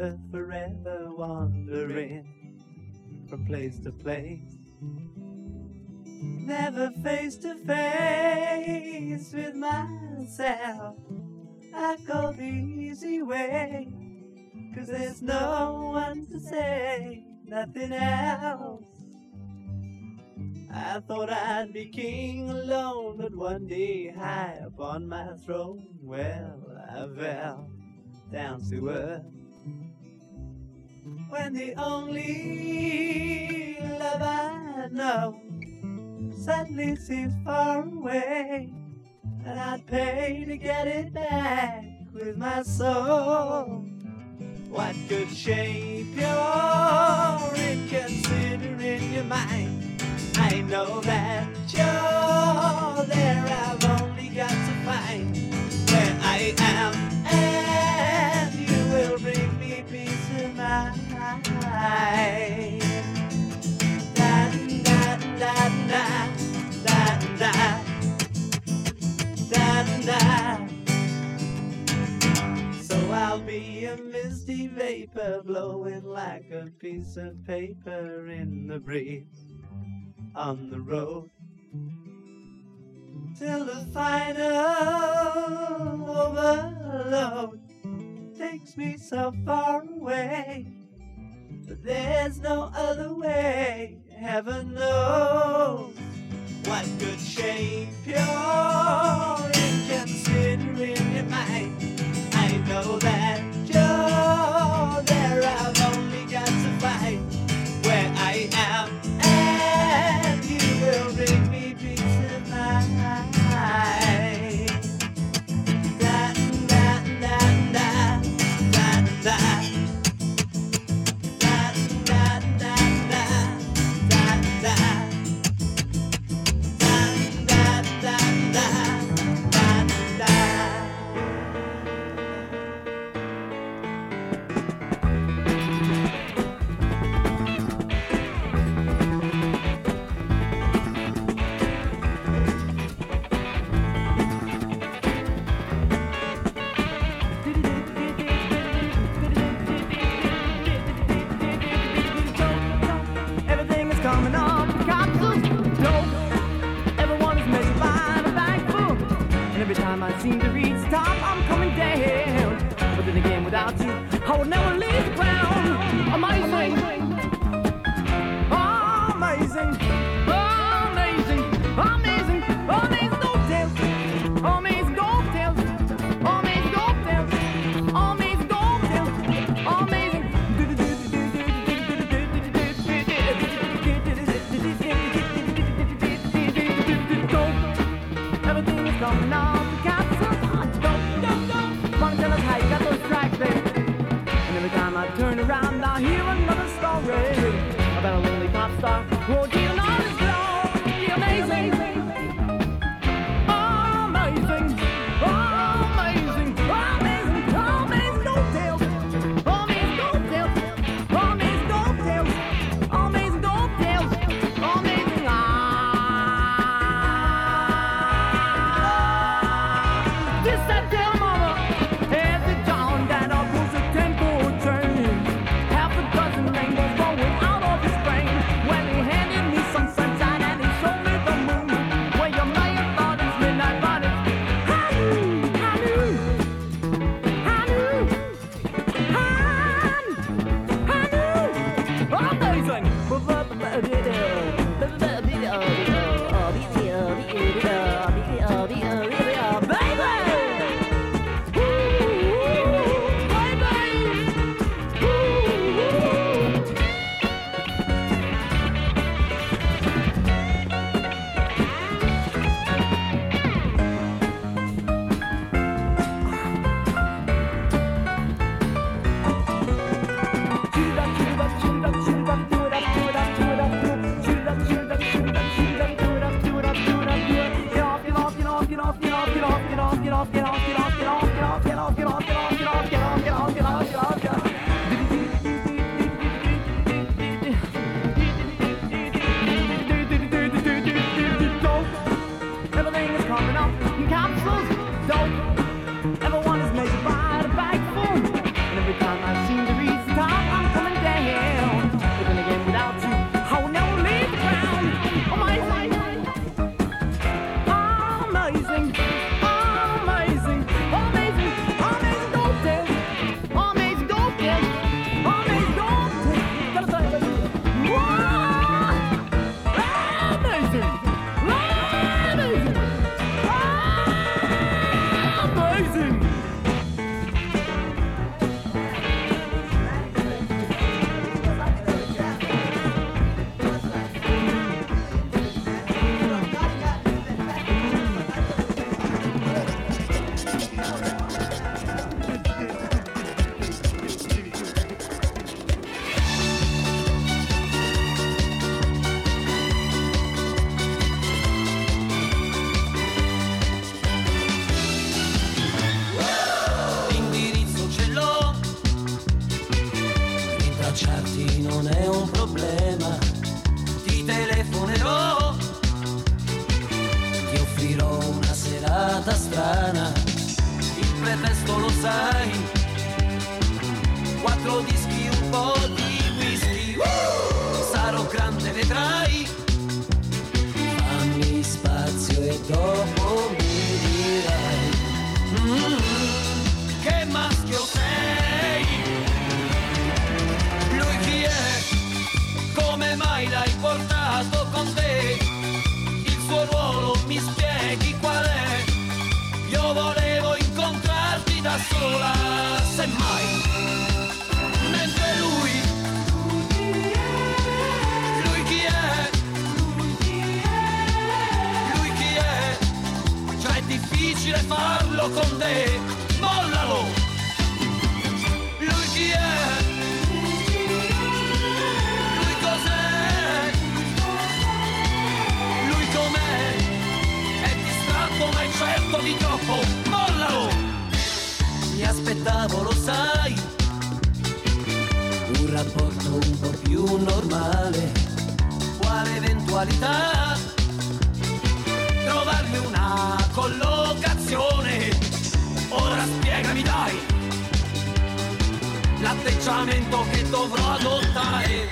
earth, forever wandering from place to place. Never face to face with myself. I go the easy way, cause there's no one to say nothing else. I thought I'd be king alone, but one day high upon my throne, well, I fell down to earth. When the only love I know suddenly seems far away, and I'd pay to get it back with my soul. What good shape your inconsiderate your mind? I know that you're there. I've only got to find vapor blowing like a piece of paper in the breeze on the road till the final overload takes me so far away. But there's no other way, heaven knows what could shape your inconsiderate mind. I know that you're there, I've only got to find lasciarsi non è un problema, ti telefonerò, ti offrirò una serata strana, il pretesto lo sai, quattro dischi, un po' di whisky, sarò grande vedrai, fammi spazio e dopo mollalo con te, mollalo. Lui chi è? Lui cos'è? Lui com'è? È distratto ma è certo di troppo, mollalo. Mi aspettavo, lo sai, un rapporto un po' più normale. Quale eventualità? trovarmi una collocazione. Ora spiegami dai l'atteggiamento che dovrò adottare.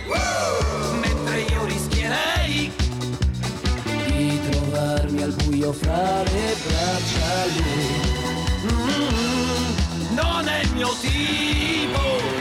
Mentre io rischierei di trovarmi al buio fra le braccia lui. Mm, non è il mio tipo.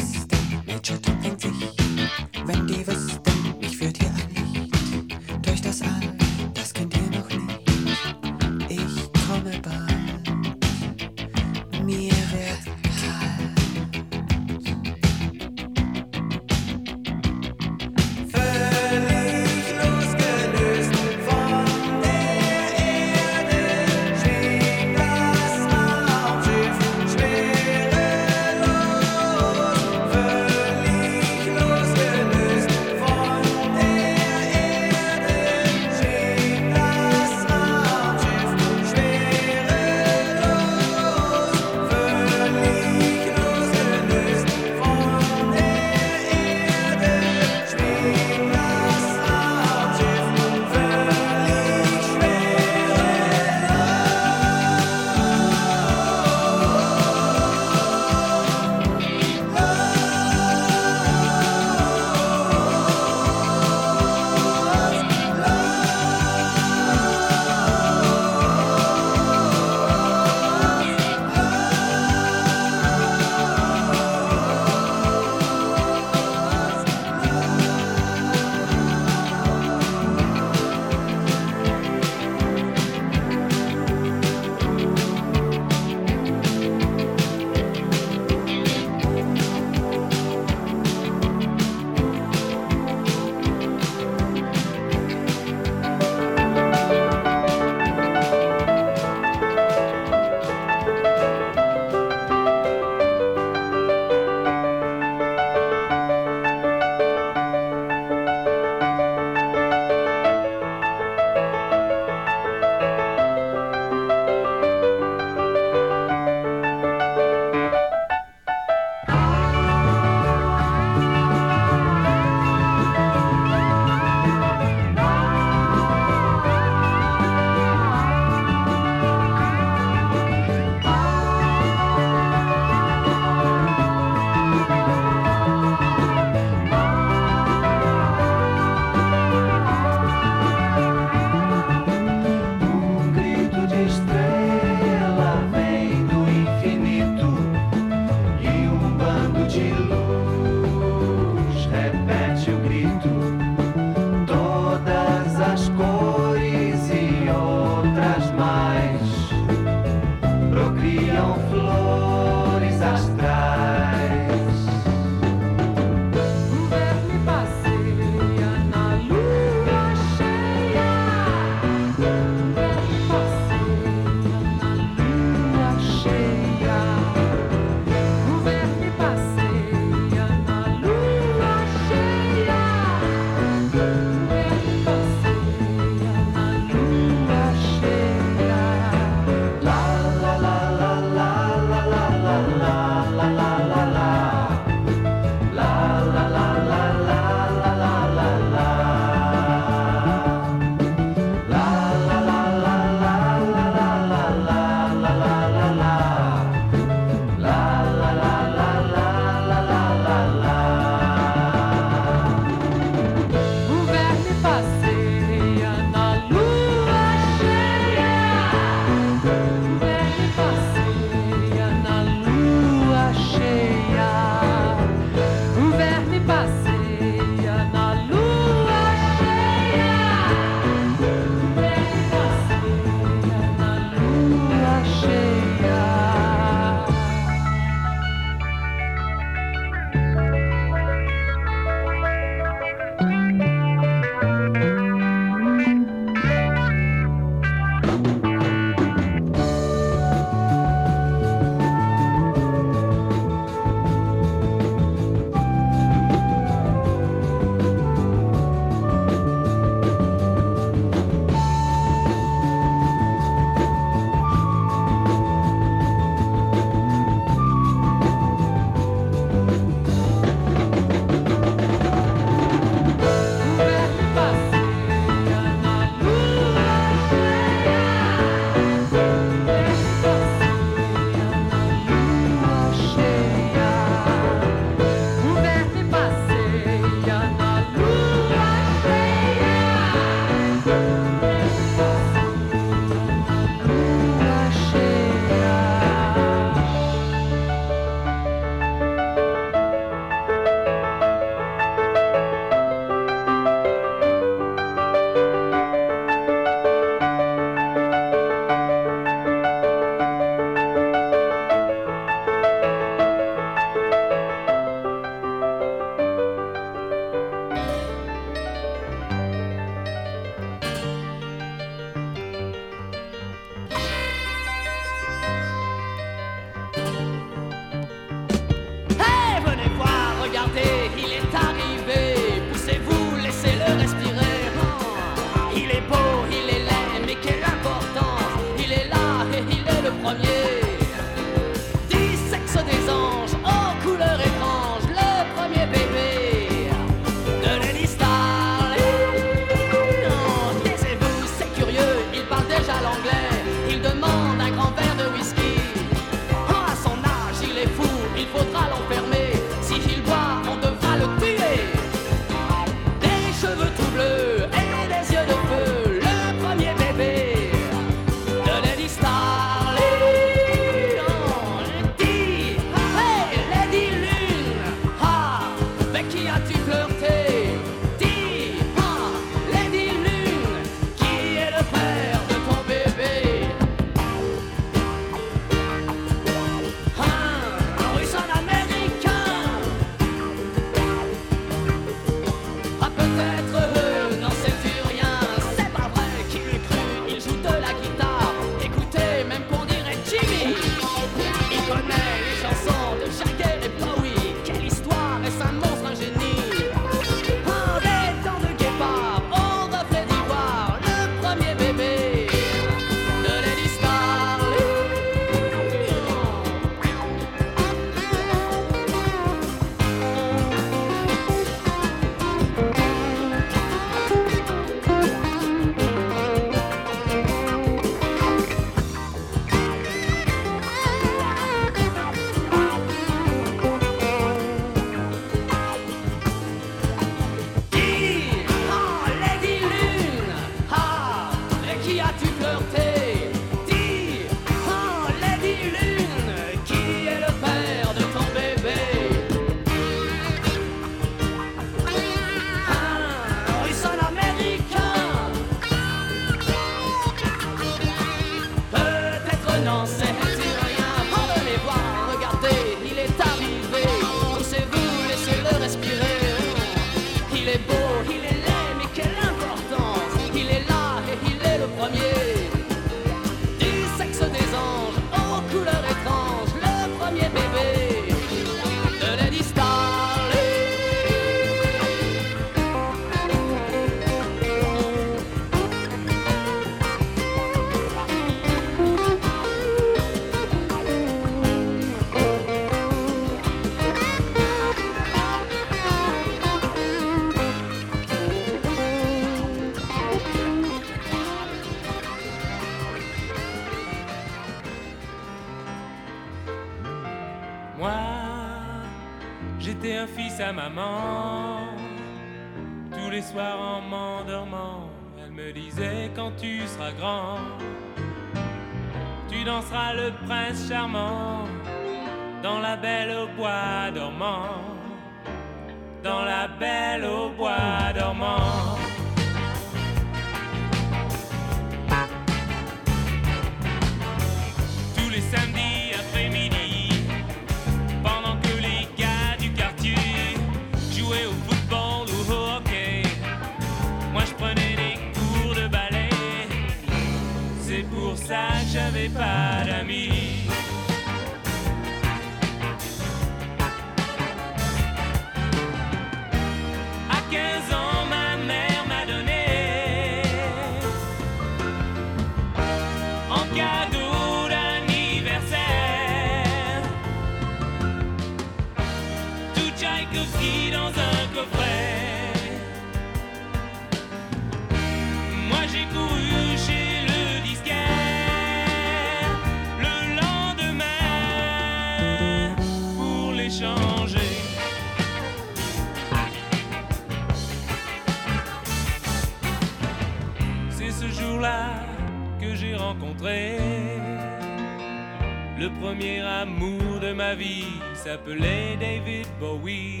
Le premier amour de ma vie s'appelait David Bowie.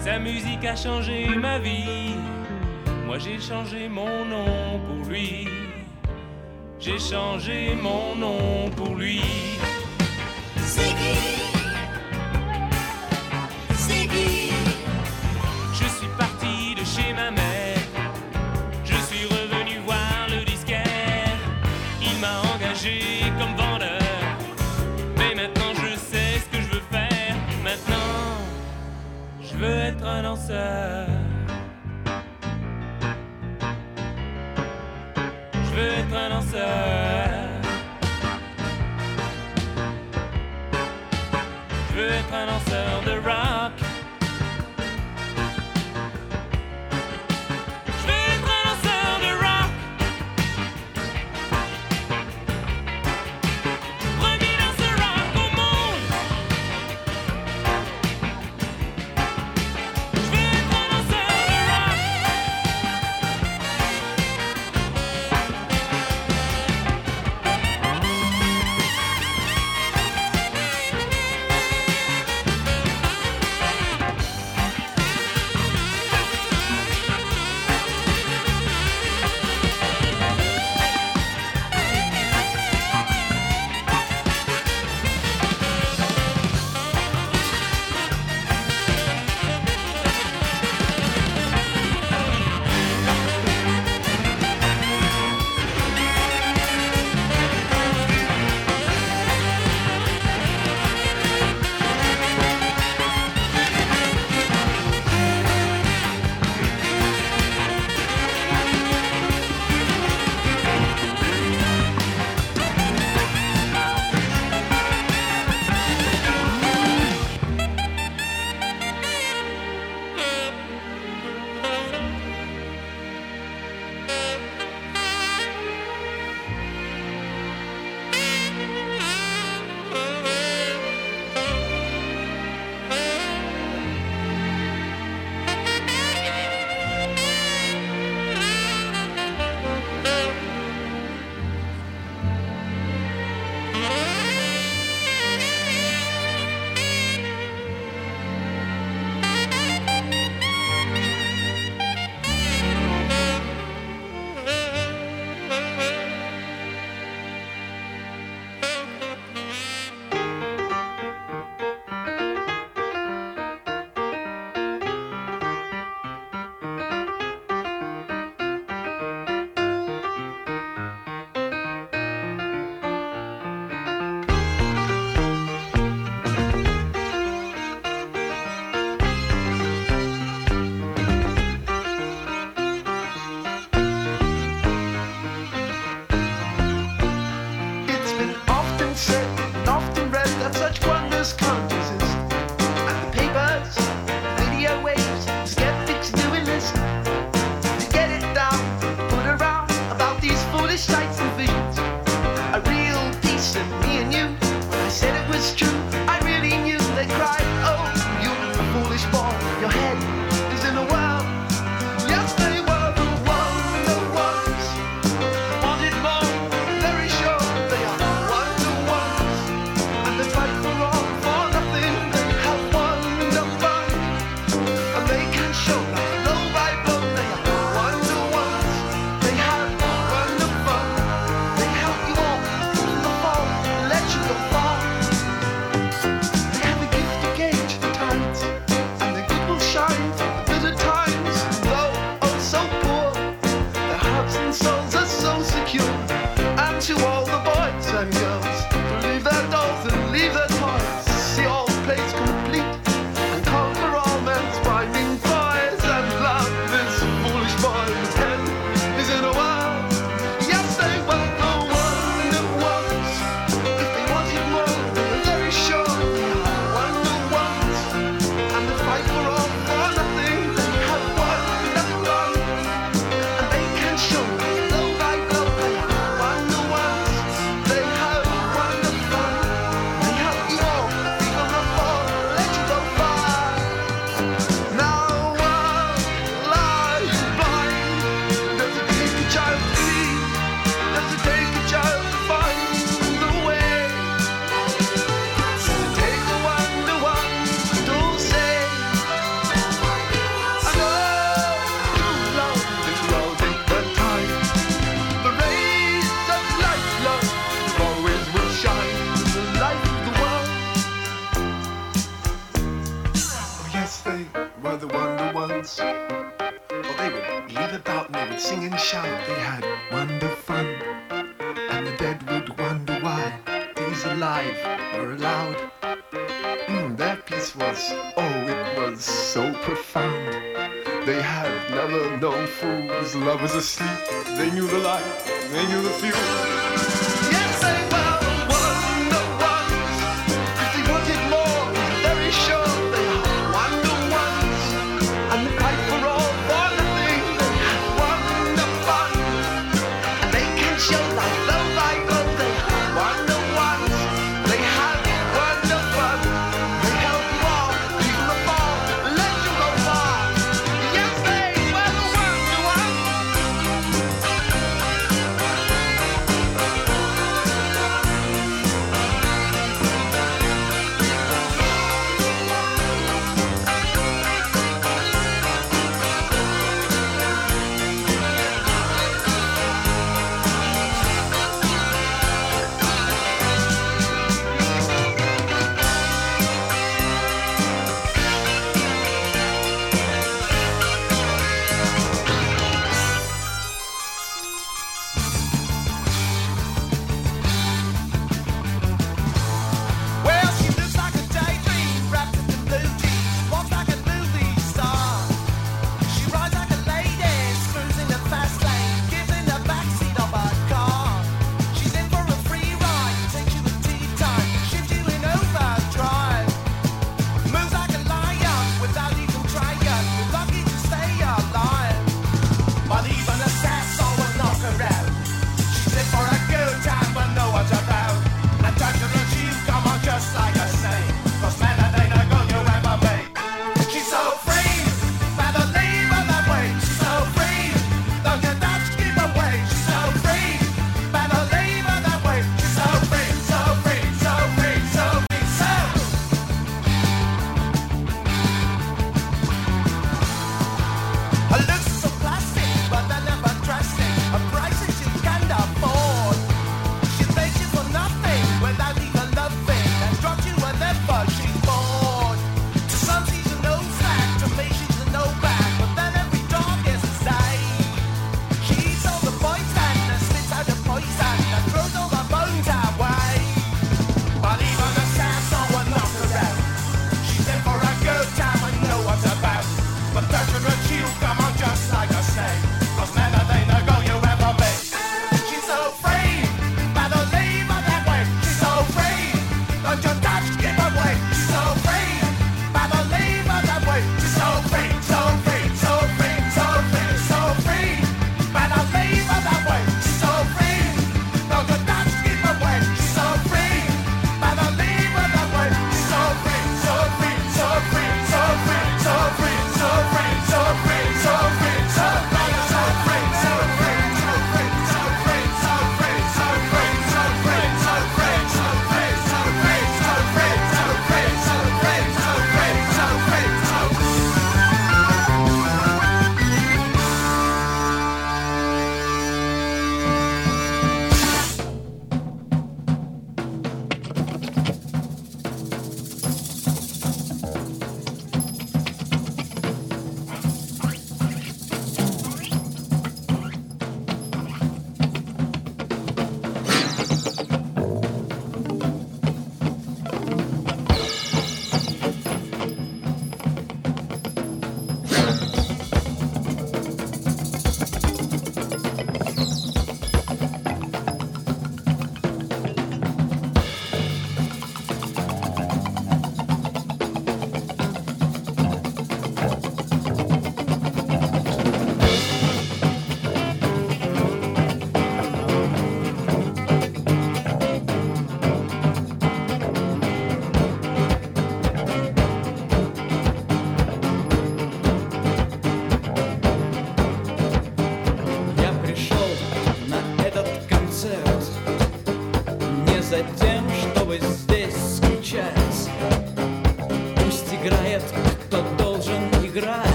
Sa musique a changé ma vie. Moi j'ai changé mon nom pour lui. J'ai changé mon nom pour lui. lanceur. Je veux être un lanceur.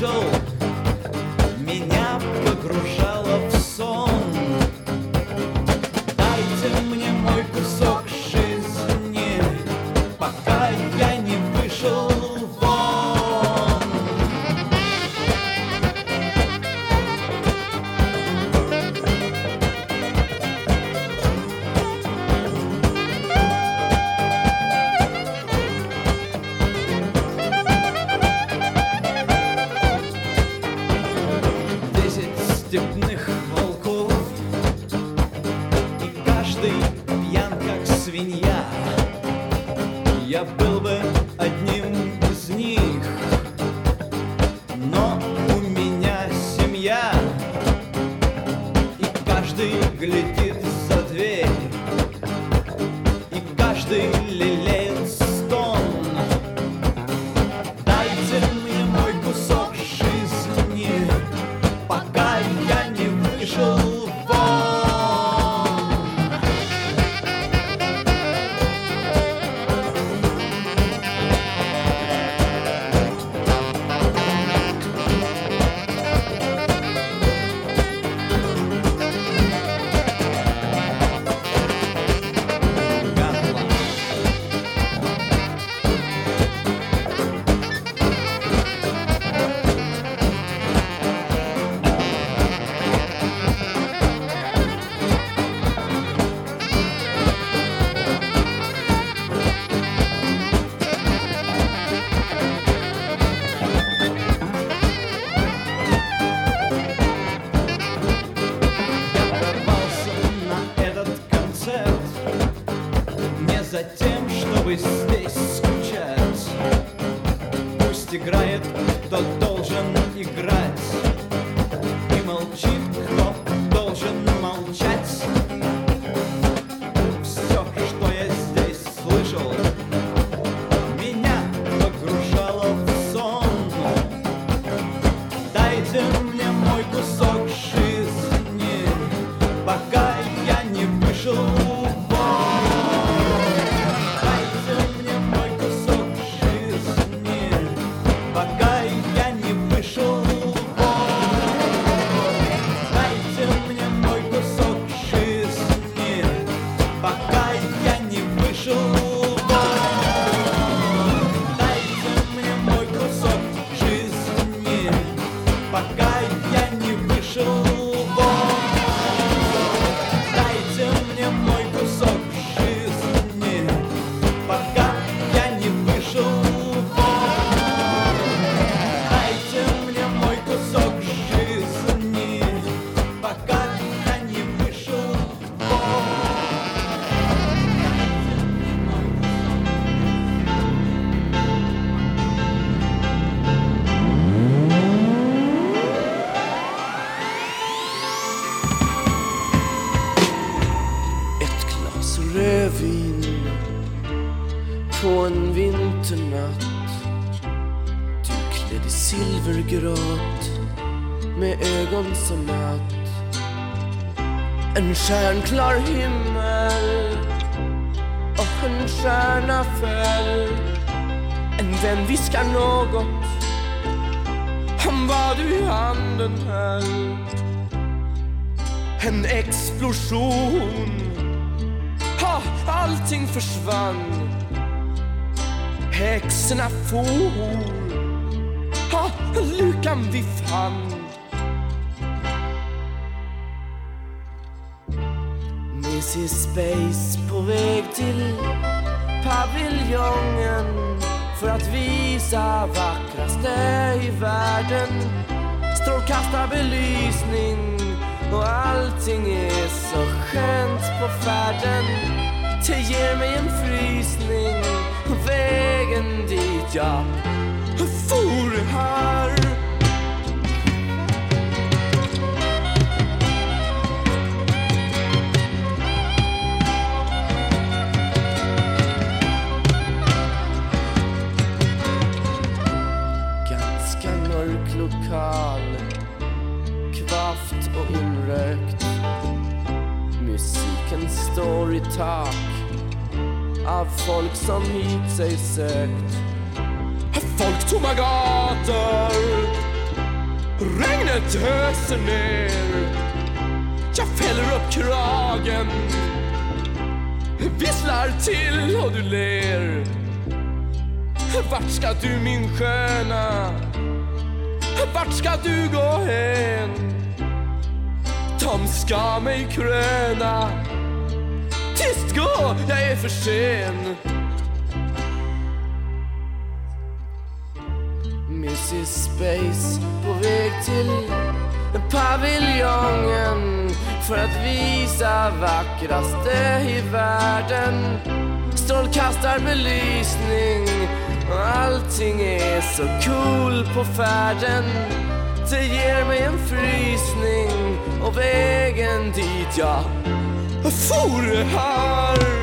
пришел, меня погружал. Jesus. Stjärnklar himmel och en stjärna föll En vän viskar något om vad du i handen höll. En explosion. Ha, Allting försvann. Häxorna for. Ha, lukan vi fann. Till Space på väg till paviljongen för att visa vackraste i världen. Strålkastarbelysning och allting är så skönt på färden. Det ger mig en frysning vägen dit jag for här. Can story talk Av folk som hit sig sökt. Folk, tomma gator. Regnet öser ner. Jag fäller upp kragen. Visslar till och du ler. Vart ska du min sköna? Vart ska du gå hän? De ska mig kröna. Tyst gå, jag är för sen. Mrs Space på väg till paviljongen för att visa vackraste i världen. Strålkastarbelysning och allting är så cool på färden. Det ger mig en frysning och vägen dit jag for här.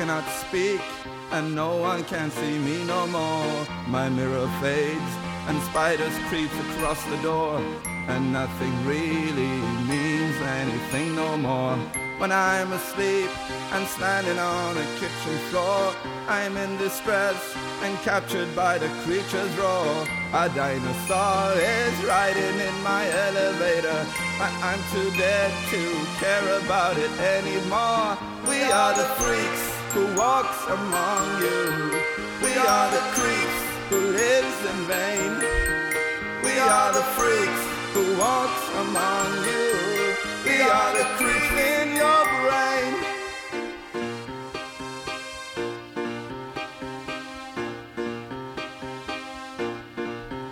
Cannot speak and no one can see me no more. My mirror fades and spiders creep across the door and nothing really means anything no more. When I'm asleep and standing on a kitchen floor, I'm in distress and captured by the creature's roar. A dinosaur is riding in my elevator, but I'm too dead to care about it anymore. We are the freaks who walks among you. We are the creeps who lives in vain. We are the freaks who walks among you. We are the creeps in your brain.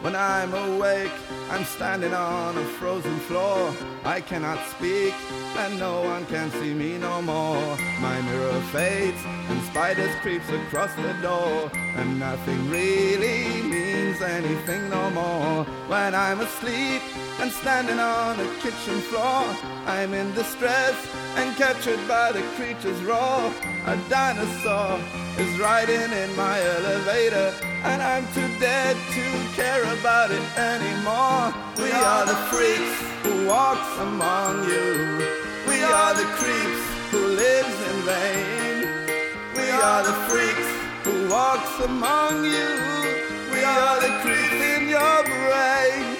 When I'm awake I'm standing on a frozen floor. I cannot speak, and no one can see me no more. My mirror fades, and spiders creeps across the door. And nothing really means anything no more. When I'm asleep and standing on the kitchen floor, I'm in distress and captured by the creature's roar. A dinosaur is riding in my elevator, and I'm too dead to care about it anymore. We are the freaks who walks among you. We are the creeps who lives in vain. We are the freaks who walks among you. We are the creeps in your brain.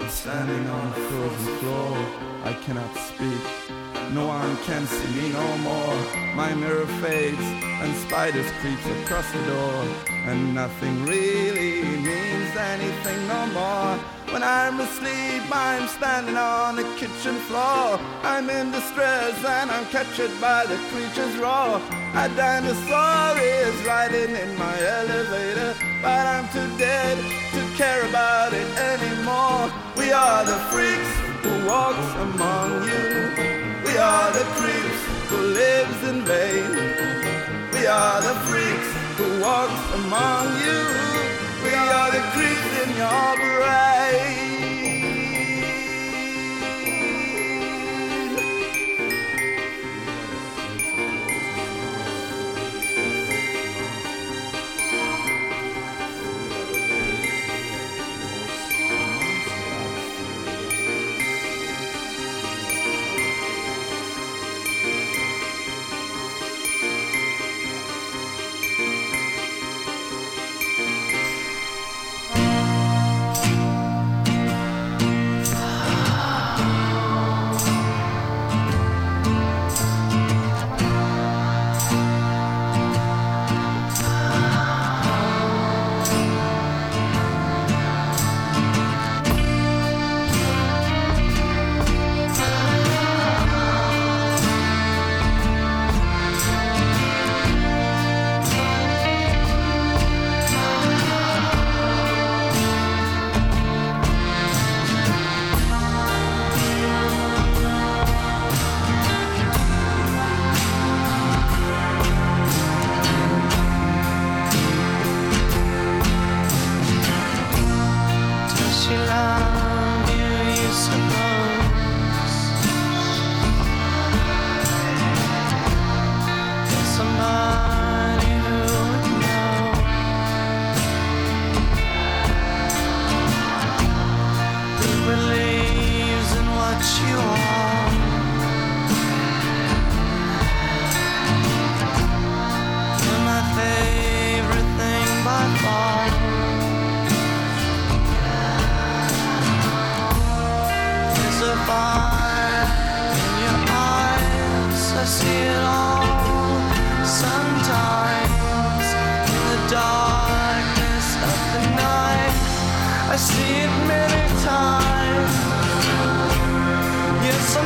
I'm standing on a frozen floor. I cannot speak. No one can see me no more. My mirror fades and spiders creeps across the door. And nothing really means anything no more. When I'm asleep, I'm standing on the kitchen floor. I'm in distress and I'm captured by the creature's roar. A dinosaur is riding in my elevator, but I'm too dead to care about it anymore. We are the freaks who walks among you. We are the creeps who lives in vain. We are the freaks who walks among you. Are the creeps in your brain.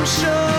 Sure